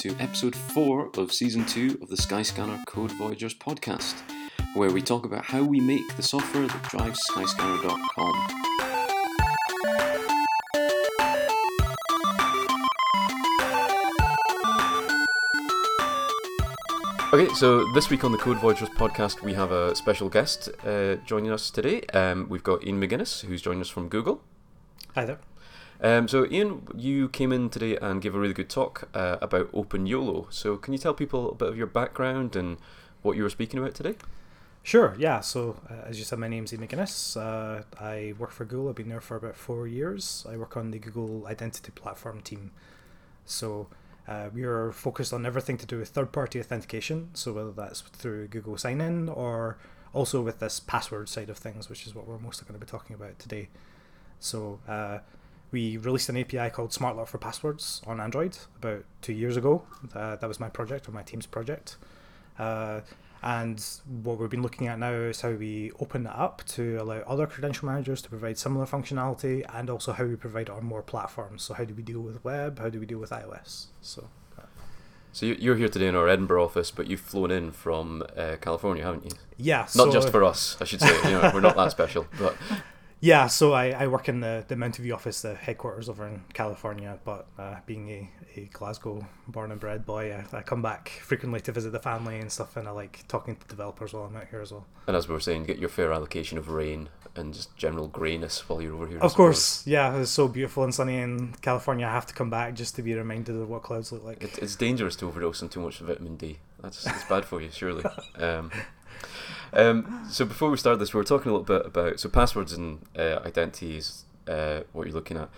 to episode 4 of season 2 of the Skyscanner Code Voyagers podcast, where we talk about how we make the software that drives skyscanner.com. Okay, so this week on the Code Voyagers podcast, we have a special guest uh, joining us today. Um, we've got Iain McGinniss, who's joining us from Google. Hi there. Um, so, Iain, you came in today and gave a really good talk uh, about Open YOLO. So, can you tell people a bit of your background and what you were speaking about today? Sure, yeah. So, uh, as you said, my name's Iain McGinniss. Uh, I work for Google. I've been there for about four years. I work on the Google Identity Platform team. So, uh, we are focused on everything to do with third party authentication. So, whether that's through Google Sign In or also with this password side of things, which is what we're mostly going to be talking about today. So, uh, we released an API called SmartLock for Passwords on Android about two years ago. Uh, that was my project or my team's project. Uh, and what we've been looking at now is how we open that up to allow other credential managers to provide similar functionality and also how we provide it on more platforms. So, how do we deal with web? How do we deal with iOS? So, so you're here today in our Edinburgh office, but you've flown in from uh, California, haven't you? Yeah. Not so just for us, I should say. You know, we're not that special, but Yeah, so I, I work in the, the Mountain View office, the headquarters over in California, but uh, being a, a Glasgow born and bred boy, I, I come back frequently to visit the family and stuff, and I like talking to developers while I'm out here as well. and as we were saying, get your fair allocation of rain and just general greyness while you're over here. Of course, yeah, it's so beautiful and sunny in California. I have to come back just to be reminded of what clouds look like. It, it's dangerous to overdose on too much vitamin D. That's it's bad for you, surely. Um, um, so before we start this, we were talking a little bit about so passwords and uh, identities, uh, what you're looking at,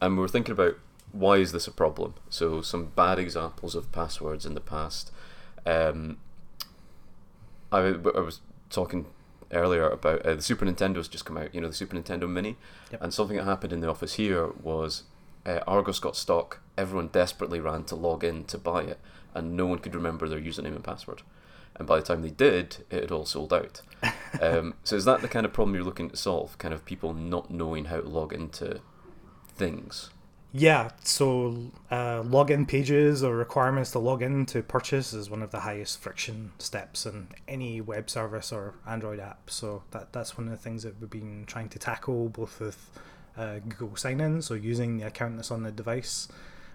and we were thinking about why is this a problem. So some bad examples of passwords in the past. Um, I, I was talking earlier about uh, the Super Nintendo's just come out. You know the Super Nintendo Mini, Yep. and something that happened in the office here was uh, Argos got stock. Everyone desperately ran to log in to buy it, and no one could remember their username and password. And by the time they did, it had all sold out. um, so is that the kind of problem you're looking to solve? Kind of people not knowing how to log into things. Yeah, so uh, login pages or requirements to log in to purchase is one of the highest friction steps in any web service or Android app. So that that's one of the things that we've been trying to tackle, both with uh, Google Sign In, so using the account that's on the device,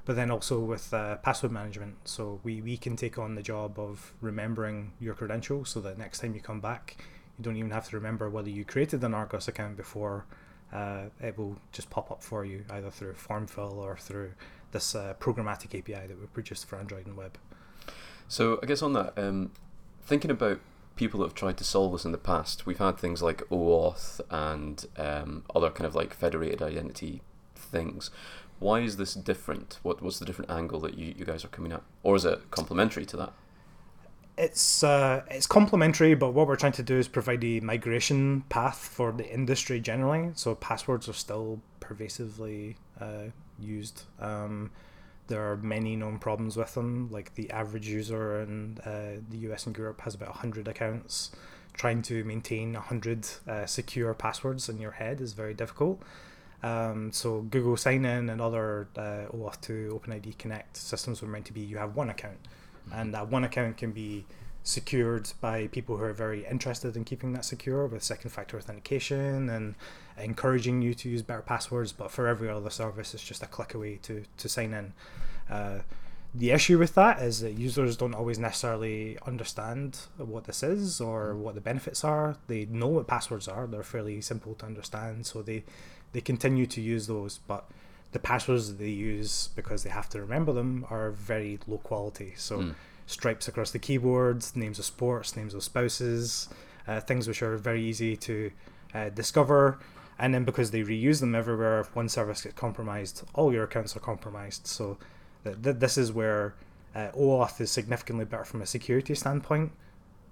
but then also with uh, password management. So we, we can take on the job of remembering your credentials so that next time you come back, you don't even have to remember whether you created an Argos account before uh, it will just pop up for you either through form fill or through this uh, programmatic API that we produced for Android and web. So I guess on that, um, thinking about people that have tried to solve this in the past, we've had things like OAuth and um, other kind of like federated identity things. Why is this different? What what's the different angle that you, you guys are coming at, or is it complementary to that? It's uh, it's complementary, but what we're trying to do is provide a migration path for the industry generally. So passwords are still pervasively uh, used. Um, there are many known problems with them. Like the average user in uh, the US and Europe has about 100 accounts. Trying to maintain 100 uh, secure passwords in your head is very difficult. Um, so Google Sign In and other uh, OAuth 2 OpenID Connect systems were meant to be you have one account, and that one account can be secured by people who are very interested in keeping that secure with second factor authentication and encouraging you to use better passwords. But for every other service, it's just a click away to, to sign in. Uh, the issue with that is that users don't always necessarily understand what this is or what the benefits are. They know what passwords are, they're fairly simple to understand, so they, they continue to use those, but the passwords that they use because they have to remember them are very low quality. So Mm. stripes across the keyboards, names of sports, names of spouses, uh, things which are very easy to uh, discover. And then because they reuse them everywhere, if one service gets compromised, all your accounts are compromised. So th- th- this is where uh, OAuth is significantly better from a security standpoint.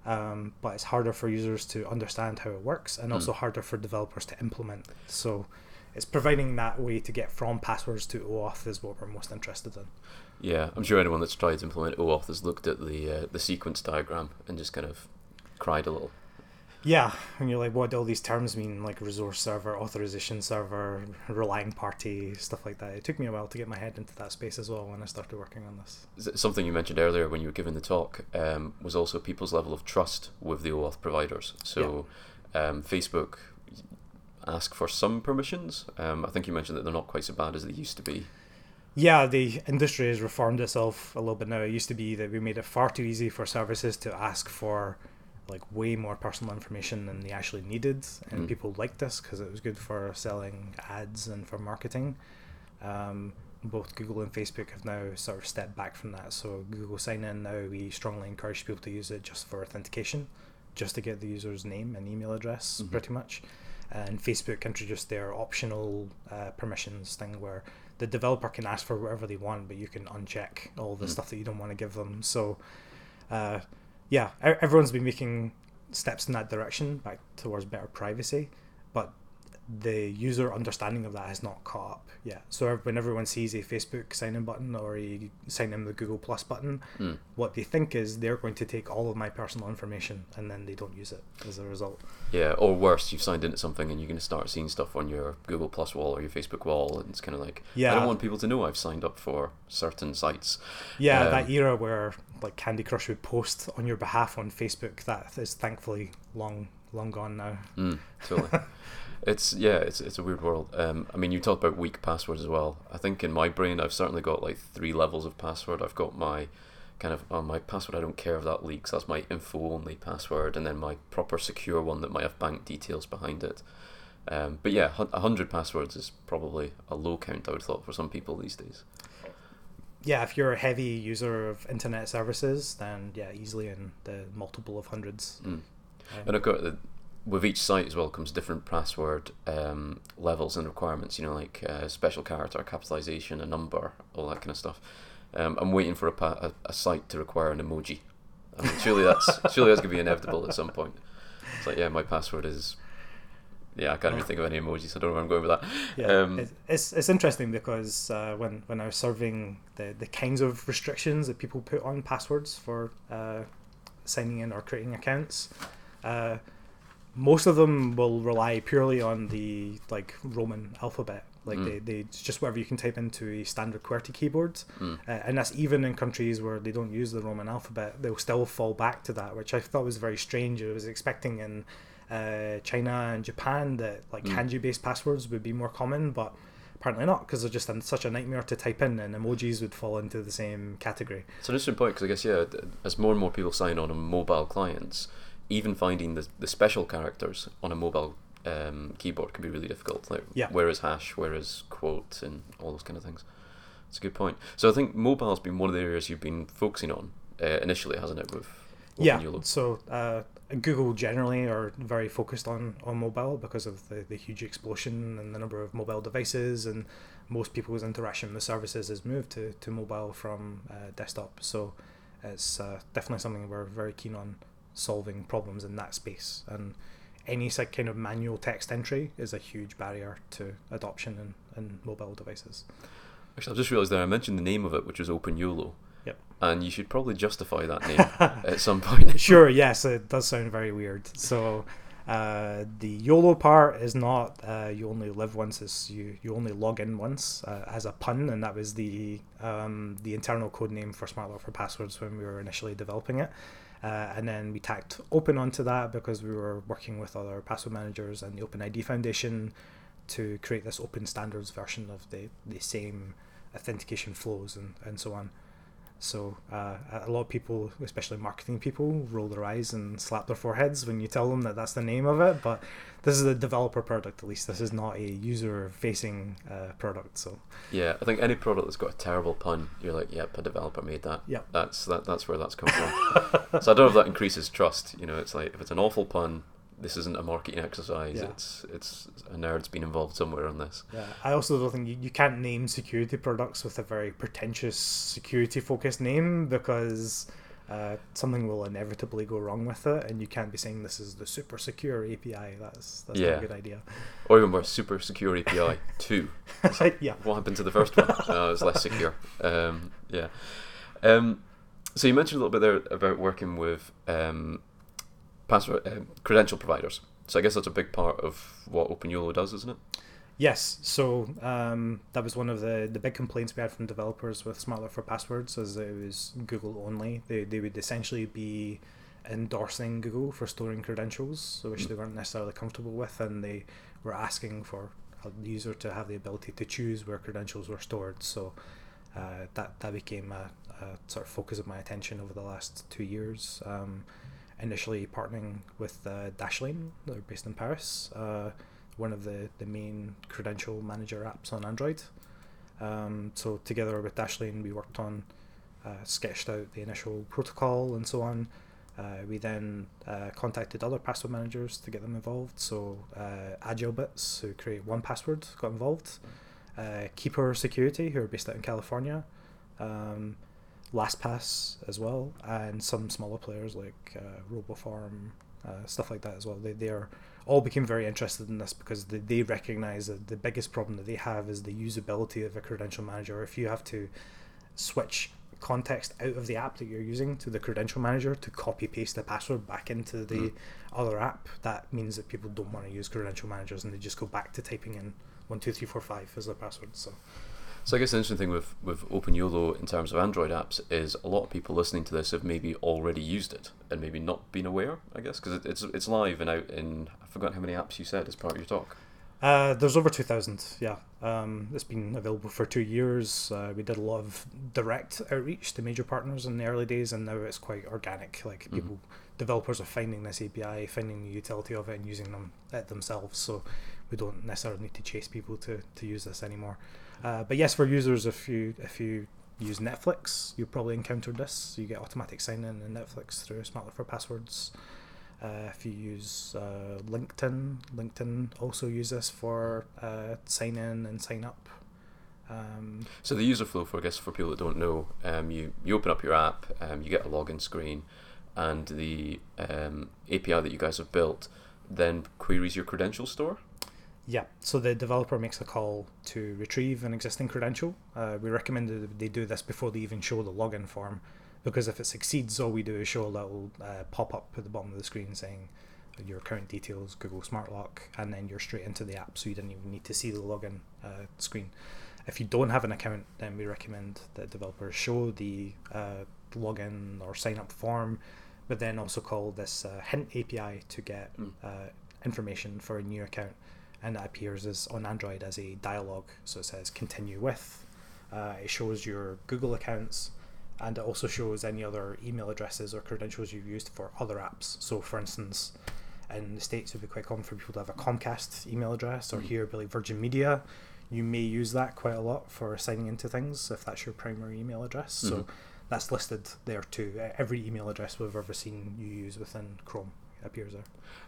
Um, but it's harder for users to understand how it works and also harder for developers to implement. So it's providing that way to get from passwords to OAuth is what we're most interested in. Yeah, I'm sure anyone that's tried to implement OAuth has looked at the uh, the sequence diagram and just kind of cried a little. Yeah, and you're like, what do all these terms mean? Like resource server, authorization server, relying party, stuff like that. It took me a while to get my head into that space as well when I started working on this. Something you mentioned earlier when you were giving the talk um, was also people's level of trust with the OAuth providers. So, yeah. um, Facebook ask for some permissions. Um, I think you mentioned that they're not quite so bad as they used to be. Yeah, the industry has reformed itself a little bit now. It used to be that we made it far too easy for services to ask for like way more personal information than they actually needed, and mm. people liked this because it was good for selling ads and for marketing. Um, both Google and Facebook have now sort of stepped back from that. So Google Sign In now we strongly encourage people to use it just for authentication, just to get the user's name and email address, mm-hmm. pretty much. And Facebook introduced their optional uh, permissions thing where the developer can ask for whatever they want, but you can uncheck all the mm. stuff that you don't want to give them. So. Uh, yeah, everyone's been making steps in that direction back towards better privacy, the user understanding of that has not caught up yet. So when everyone sees a Facebook sign in button or a sign in the Google Plus button, mm. what they think is they're going to take all of my personal information and then they don't use it as a result. Yeah, or worse, you've signed into something and you're going to start seeing stuff on your Google Plus wall or your Facebook wall, and it's kind of like, yeah. I don't want people to know I've signed up for certain sites. Yeah, um, that era where like Candy Crush would post on your behalf on Facebook, that is thankfully long long gone now. Mm, totally. It's yeah, it's it's a weird world. Um, I mean, you talked about weak passwords as well. I think in my brain, I've certainly got like three levels of password. I've got my kind of oh, my password. I don't care if that leaks. That's my info only password, and then my proper secure one that might have bank details behind it. Um, but yeah, a hundred passwords is probably a low count. I would thought for some people these days. Yeah, if you're a heavy user of internet services, then yeah, easily in the multiple of hundreds. Mm. Um, and I've got the with each site as well comes different password um, levels and requirements. You know, like uh, special character, capitalization, a number, all that kind of stuff. Um, I'm waiting for a, pa- a, a, site to require an emoji. I mean, surely that's surely that's gonna be inevitable at some point. It's like, yeah, my password is. Yeah, I can't even think of any emojis. So I don't know where I'm going with that. Yeah, um, it's, it's interesting because uh, when when I was serving the the kinds of restrictions that people put on passwords for uh, signing in or creating accounts. Uh, most of them will rely purely on the like Roman alphabet. Like mm. they, they it's just whatever you can type into a standard QWERTY keyboard, mm. uh, and that's even in countries where they don't use the Roman alphabet. They'll still fall back to that, which I thought was very strange. I was expecting in uh, China and Japan that like mm. kanji based passwords would be more common, but apparently not because they're just such a nightmare to type in, and emojis would fall into the same category. It's an interesting point because I guess yeah, as more and more people sign on on mobile clients even finding the, the special characters on a mobile um, keyboard can be really difficult. Like yeah. where is hash, where is quote, and all those kind of things. It's a good point. So I think mobile's been one of the areas you've been focusing on uh, initially, hasn't it? With yeah. So uh, Google generally are very focused on, on mobile because of the, the huge explosion and the number of mobile devices and most people's interaction with services has moved to, to mobile from uh, desktop. So it's uh, definitely something we're very keen on solving problems in that space. And any kind of manual text entry is a huge barrier to adoption in, in mobile devices. Actually, I've just realised there I mentioned the name of it, which was OpenYOLO. Yep. And you should probably justify that name at some point. Sure, yes, it does sound very weird. So, uh, the YOLO part is not uh, you only live once; it's you you only log in once uh, as a pun, and that was the um, the internal code name for SmartLock for passwords when we were initially developing it. Uh, and then we tacked open onto that because we were working with other password managers and the OpenID Foundation to create this open standards version of the, the same authentication flows and, and so on. So uh, a lot of people, especially marketing people, roll their eyes and slap their foreheads when you tell them that that's the name of it. But this is a developer product, at least. This is not a user-facing uh, product. So yeah, I think any product that's got a terrible pun, you're like, yep, a developer made that. Yeah, that's that. That's where that's come from. so I don't know if that increases trust. You know, it's like if it's an awful pun, this isn't a marketing exercise. Yeah. It's it's a nerd's been involved somewhere on this. Yeah, I also don't think you, you can't name security products with a very pretentious security focused name because uh, something will inevitably go wrong with it, and you can't be saying this is the super secure API. That's that's yeah. not a good idea. Or even worse, super secure API two. Like, yeah. What happened to the first one? It was less secure. Um, yeah. Um, so you mentioned a little bit there about working with um, password um, credential providers. So I guess that's a big part of what OpenYOLO does, isn't it? Yes, so um, that was one of the, the big complaints we had from developers with SmartLock for Passwords, as it was Google only. They, they would essentially be endorsing Google for storing credentials, which they weren't necessarily comfortable with, and they were asking for the user to have the ability to choose where credentials were stored. So uh, that that became a, a, sort of focus of my attention over the last two years. Um, initially partnering with uh, Dashlane, they're based in Paris. Uh, one of the, the main credential manager apps on Android. Um, so together with Dashlane, we worked on, uh, sketched out the initial protocol and so on. Uh, we then uh, contacted other password managers to get them involved. So AgileBits, who create 1Password, got involved. Keeper Security, who are based out in California. Um, LastPass as well, and some smaller players like uh, RoboForm, uh, stuff like that as well. They, they are all became very interested in this because they, they recognize that the biggest problem that they have is the usability of a credential manager. If you have to switch context out of the app that you're using to the credential manager to copy paste the password back into the mm. other app, that means that people don't want to use credential managers and they just go back to typing in one two three four five as their password. So so I guess the interesting thing with with OpenYOLO in terms of Android apps is a lot of people listening to this have maybe already used it and maybe not been aware. I guess because it, it's it's live and out in I forgot how many apps you said as part of your talk. Uh, there's over 2,000, yeah. Um, it's been available for two years. Uh, we did a lot of direct outreach to major partners in the early days, and now it's quite organic. Like mm-hmm. people, developers are finding this API, finding the utility of it, and using them it themselves. So we don't necessarily need to chase people to, to use this anymore. Uh, but yes, for users, if you if you use Netflix, you probably encountered this. You get automatic sign in in Netflix through SmartLock for Passwords. Uh, if you use uh, LinkedIn, LinkedIn also uses this for uh, sign in and sign up. Um, so the user flow for I guess for people that don't know, um, you you open up your app, um, you get a login screen, and the um, API that you guys have built then queries your credential store. Yeah, so the developer makes a call to retrieve an existing credential. Uh, we recommend that they do this before they even show the login form, because if it succeeds, all we do is show a little uh, pop up at the bottom of the screen saying your account details, Google Smart Lock, and then you're straight into the app, so you didn't even need to see the login uh, screen. If you don't have an account, then we recommend that developers show the uh, login or sign up form, but then also call this uh, hint API to get mm. information for a new account and it appears as on Android as a dialog. So it says continue with. Uh, it shows your Google accounts, and it also shows any other email addresses or credentials you've used for other apps. So, for instance, in the states, it would be quite common for people to have a Comcast email address, or mm-hmm. here, like Virgin Media. You may use that quite a lot for signing into things if that's your primary email address. Mm-hmm. So that's listed there too. Every email address we've ever seen you use within Chrome appears there.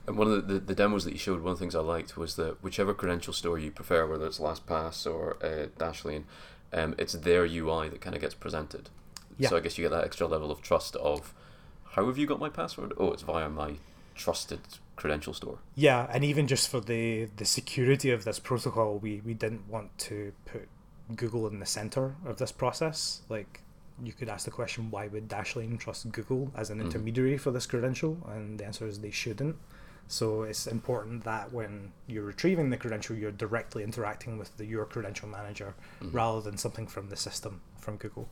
And one of the, the, the, demos that you showed, one of the things I liked was that whichever credential store you prefer, whether it's LastPass or uh, Dashlane, um, it's their UI that kind of gets presented. Yeah. So I guess you get that extra level of trust of how have you got my password? Oh, it's via my trusted credential store. Yeah, and even just for the the security of this protocol, we we didn't want to put Google in the center of this process. Like you could ask the question why would Dashlane trust Google as an mm-hmm. intermediary for this credential? And the answer is they shouldn't. So it's important that when you're retrieving the credential, you're directly interacting with the, your credential manager mm-hmm. rather than something from the system from Google.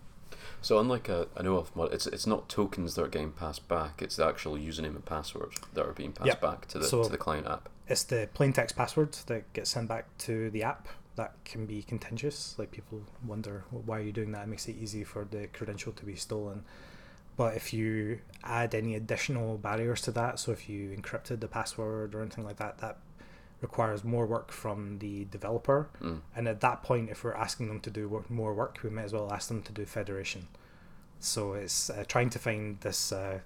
So unlike a, an OAuth model, it's it's not tokens that are getting passed back; it's the actual username and password that are being passed yep. back to the so to the client app. It's the plain text password that gets sent back to the app, that can be contentious. Like people wonder why are you doing that? It makes it easy for the credential to be stolen. But if you add any additional barriers to that, so if you encrypted the password or anything like that, that requires more work from the developer. Mm. And at that point, if we're asking them to do work, more work, we might as well ask them to do federation. So it's uh, trying to find this uh,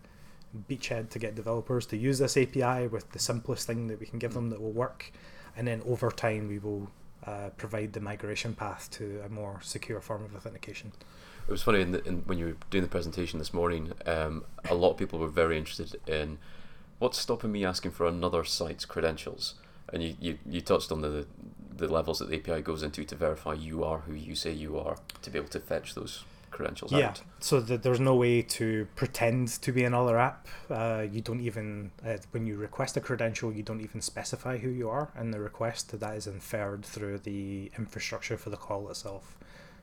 beachhead to get developers to use this API with the simplest thing that we can give them that will work. And then over time, we will uh, provide the migration path to a more secure form of authentication. It was funny in the, in, when you were doing the presentation this morning. Um, a lot of people were very interested in what's stopping me asking for another site's credentials, and you, you, you touched on the the levels that the API goes into to verify you are who you say you are to be able to fetch those credentials yeah. So that there's no way to pretend to be another app. Uh, you don't even uh, when you request a credential, you don't even specify who you are in the request. That is inferred through the infrastructure for the call itself.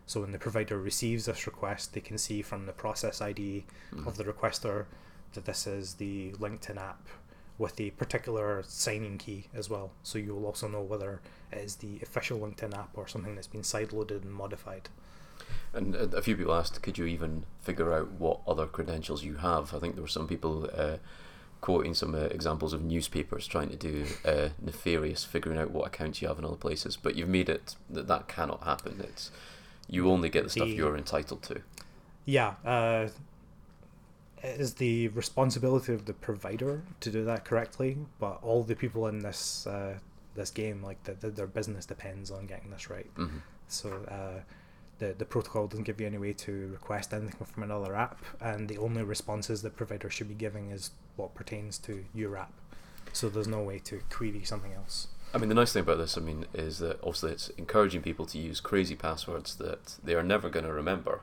So when the provider receives this request, they can see from the process ID Mhm. of the requester that this is the LinkedIn app with a particular signing key as well. So you will also know whether it is the official LinkedIn app or something that's been sideloaded and modified. And a few people asked, could you even figure out what other credentials you have? I think there were some people uh, quoting some uh, examples of newspapers trying to do uh, nefarious figuring out what accounts you have in other places. But you've made it that that cannot happen. It's you only get the stuff The- you're entitled to. Yeah, uh, it is the responsibility of the provider to do that correctly. But all the people in this uh, this game, like the, the, their business depends on getting this right. hmm So uh, the the protocol doesn't give you any way to request anything from another app, and the only responses the provider should be giving is what pertains to your app. So there's no way to query something else. I mean, the nice thing about this, I mean, is that obviously it's encouraging people to use crazy passwords that they are never going to remember,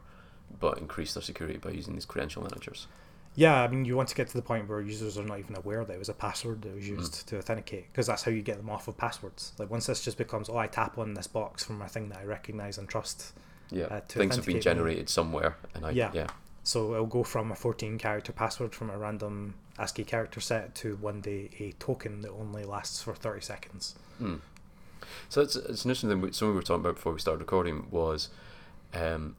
but increase their security by using these credential managers. Yeah, I mean, you want to get to the point where users are not even aware that it was a password that was mm. used to authenticate, because that's how you get them off of passwords. Like once this just becomes, oh, I tap on this box from a thing that I recognize and trust. Yeah, Uh, things have been authenticate me. generated somewhere, and I Yeah. yeah, So it'll go from a 14 character password from a random ASCII character set to one day a token that only lasts for 30 seconds. Hmm. So it's it's an interesting thing. Something we were talking about before we started recording was um,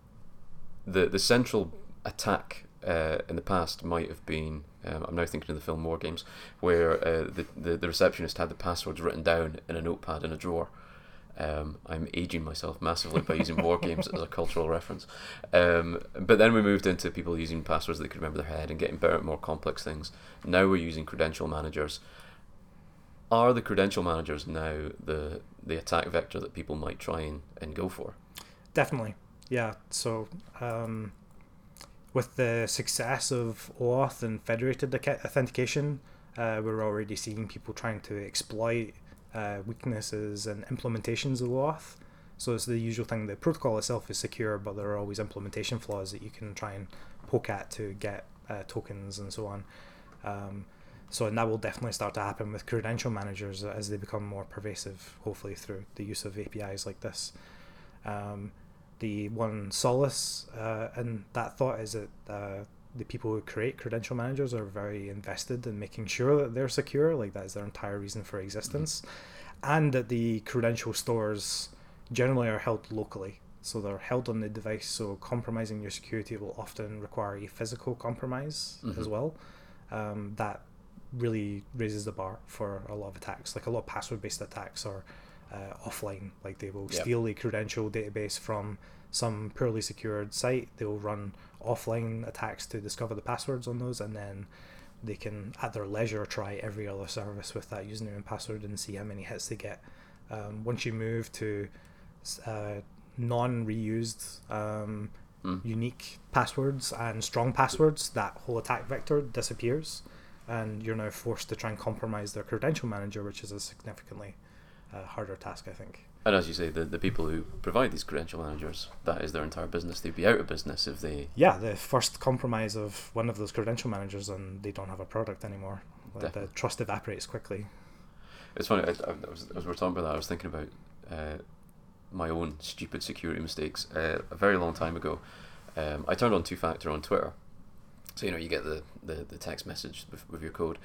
the the central attack uh, in the past might have been. Um, I'm now thinking of the film War Games, where uh, the, the the receptionist had the passwords written down in a notepad in a drawer. Um, I'm aging myself massively by using War Games as a cultural reference. Um, but then we moved into people using passwords they could remember their head and getting better at more complex things. Now we're using credential managers are the credential managers now the the attack vector that people might try and, and go for? Definitely, yeah. So um, with the success of OAuth and federated authentication, uh, we're already seeing people trying to exploit uh, weaknesses and implementations of OAuth. So it's the usual thing. The protocol itself is secure, but there are always implementation flaws that you can try and poke at to get uh, tokens and so on. Um, so and that will definitely start to happen with credential managers as they become more pervasive, hopefully through the use of APIs like this. Um, the one solace uh, in that thought is that uh, the people who create credential managers are very invested in making sure that they're secure, like that is their entire reason for existence, and that the credential stores generally are held locally. So they're held on the device, so compromising your security will often require a physical compromise as Mhm. well. Um, that really raises the bar for a lot of attacks. Like a lot of password based attacks are uh, offline. Like they will Yep. steal a credential database from some poorly secured site. They will run offline attacks to discover the passwords on those, and then they can, at their leisure, try every other service with that username and password and see how many hits they get. Um, once you move to uh, non-reused um, Mm. unique passwords and strong passwords, that whole attack vector disappears, and you're now forced to try and compromise their credential manager, which is a significantly uh, harder task, I think. And as you say, the, the people who provide these credential managers, that is their entire business. They'd be out of business if they. Yeah, the first compromise of one of those credential managers, and they don't have a product anymore. Like, the trust evaporates quickly. It's funny. I, I, was, as we were talking about that, I was thinking about uh, my own stupid security mistakes. Uh, a very long time ago, um, I turned on two factor on Twitter. So you know, you get the, the, the text message with, with your code.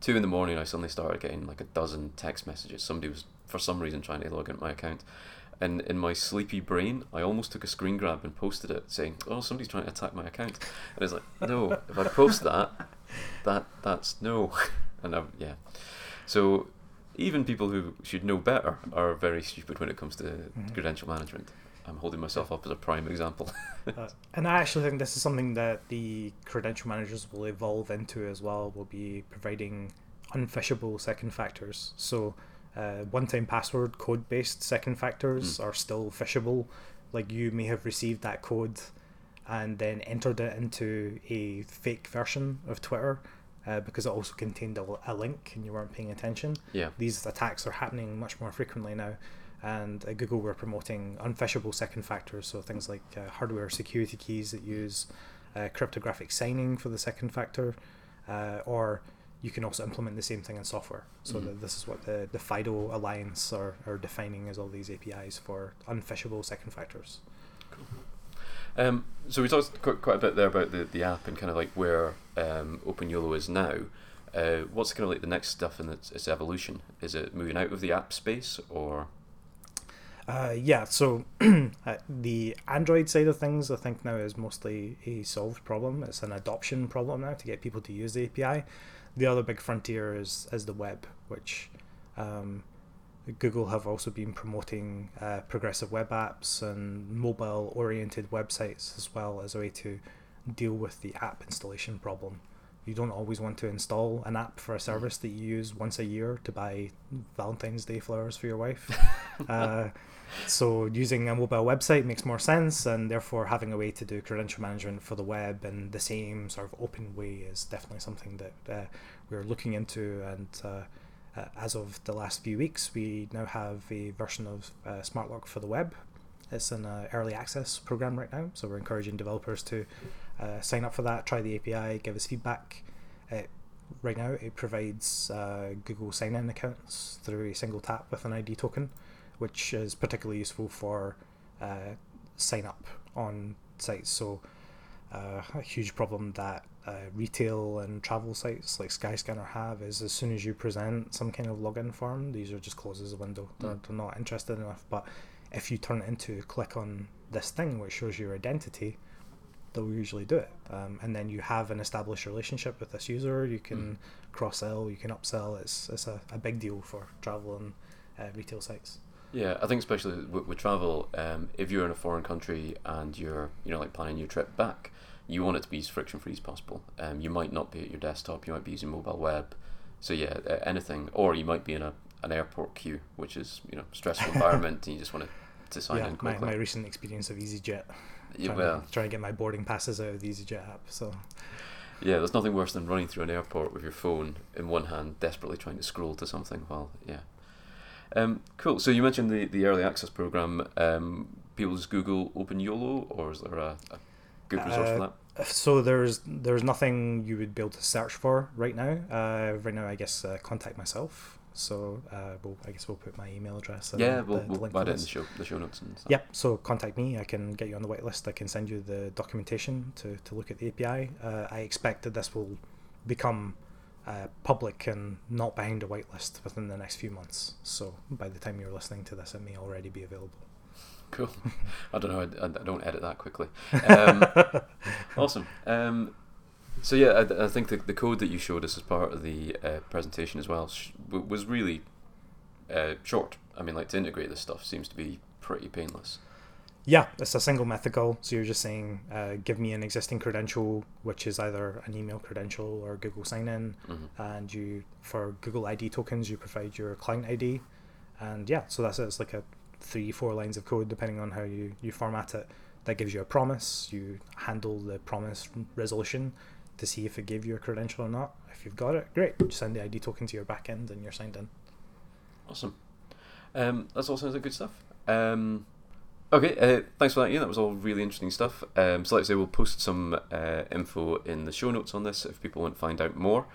Two in the morning, I suddenly started getting like a dozen text messages. Somebody was for some reason trying to log into my account. And in my sleepy brain, I almost took a screen grab and posted it, saying, "Oh, somebody's trying to attack my account." And it's like, no, if I post that, that that's no. And I'm, yeah, so even people who should know better are very stupid when it comes to Mhm. credential management. I'm holding myself up as a prime example. Uh, and I actually think this is something that the credential managers will evolve into as well. Will be providing unphishable second factors. So, uh, one-time password code-based second factors are still phishable. Like you may have received that code and then entered it into a fake version of Twitter uh, because it also contained a, a link and you weren't paying attention. yeah, These attacks are happening much more frequently now. and at Google we're promoting unphishable second factors, so things like uh, hardware security keys that use uh, cryptographic signing for the second factor, uh, or you can also implement the same thing in software. So Mhm. this is what the, the FIDO Alliance are, are defining as all these APIs for unphishable second factors. Um, so we talked quite, quite a bit there about the, the app and kind of like where um, OpenYOLO is now. Uh, what's kind of like the next stuff in its, its evolution? Is it moving out of the app space or? Uh, yeah, so uh, the Android side of things, I think now is mostly a solved problem. It's an adoption problem now to get people to use the API. The other big frontier is is the web, which um, Google have also been promoting uh, progressive web apps and mobile-oriented websites as well as a way to deal with the app installation problem. You don't always want to install an app for a service that you use once a year to buy Valentine's Day flowers for your wife. uh, so using a mobile website makes more sense, and therefore having a way to do credential management for the web in the same sort of open way is definitely something that uh, we're looking into. And uh, uh, as of the last few weeks, we now have a version of uh, SmartLock for the web. It's an early access program right now, so we're encouraging developers to uh, sign up for that, try the API, give us feedback. Uh, right now, it provides uh, Google sign-in accounts through a single tap with an ID token which is particularly useful for uh, sign up on sites. So, uh, a huge problem that uh, retail and travel sites like Skyscanner have is as soon as you present some kind of login form, these are just closes the window. They're, Mm. they're not interested enough. But if you turn it into click on this thing which shows your identity, they'll usually do it. Um, and then you have an established relationship with this user. You can cross sell, you can upsell. It's it's a, a big deal for travel and uh, retail sites. Yeah, I think especially with, with travel, um, if you're in a foreign country and you're, you know, like planning your trip back, you want it to be as friction free as possible. Um, you might not be at your desktop, you might be using mobile web, so yeah, anything, or you might be in a an airport queue, which is you know stressful environment, and you just want to to sign yeah, in my, quickly. my recent experience of EasyJet. Yeah, Trying, well, to, trying to get my boarding passes out of the EasyJet app. So yeah, there's nothing worse than running through an airport with your phone in one hand, desperately trying to scroll to something while yeah. Um, cool. So you mentioned the, the early access program. Um, people just Google OpenYOLO, or is there a, a good resource for Uh, that? so there's there's nothing you would be able to search for right now. Uh, right now, I guess uh, contact myself. So uh, we'll, I guess we'll put my email address. Yeah, the- we'll, the we'll link add it in the show the show notes and stuff. Yep. So contact me. I can get you on the whitelist. I can send you the documentation to, to look at the API. Uh, I expect that this will become uh, public and not behind a whitelist within the next few months. So by the time you're listening to this, it may already be available. Cool. I don't know. I, I don't edit that quickly. Um, awesome. Um, so yeah, I, I think the, the code that you showed us as part of the uh, presentation as well sh- was really uh, short. I mean, like to integrate this stuff seems to be pretty painless. Yeah, it's a single method call. So you're just saying, uh, give me an existing credential, which is either an email credential or Google sign in. hmm And you, for Google ID tokens, you provide your client ID. And yeah, so that's it. It's like a three, four lines of code, depending on how you, you format it. That gives you a promise. You handle the promise resolution to see if it gave you a credential or not. If you've got it, great. Send the ID token to your backend and you're signed in. Awesome. Um, that's all sounds like good stuff. Um, okay, uh, thanks for that, Iain. That was all really interesting stuff. Um, so, like I say, we'll post some uh, info in the show notes on this if people want to find out more.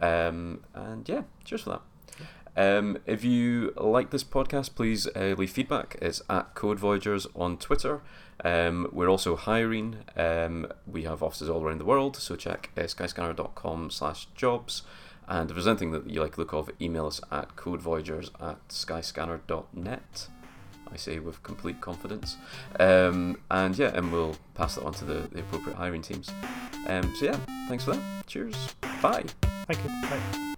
Um, and yeah, cheers for that. Um, if you like this podcast, please uh, leave feedback. It's at Code Voyagers on Twitter. Um, we're also hiring. Um, we have offices all around the world, so check uh, skyscanner.com slash jobs. And if there's anything that you like look of, email us at codevoyagers at skyscanner.net. I say with complete confidence. Um, and yeah, and we'll pass that on to the, the appropriate hiring teams. Um, so yeah, thanks for that. Cheers. Bye. Thank you. Bye.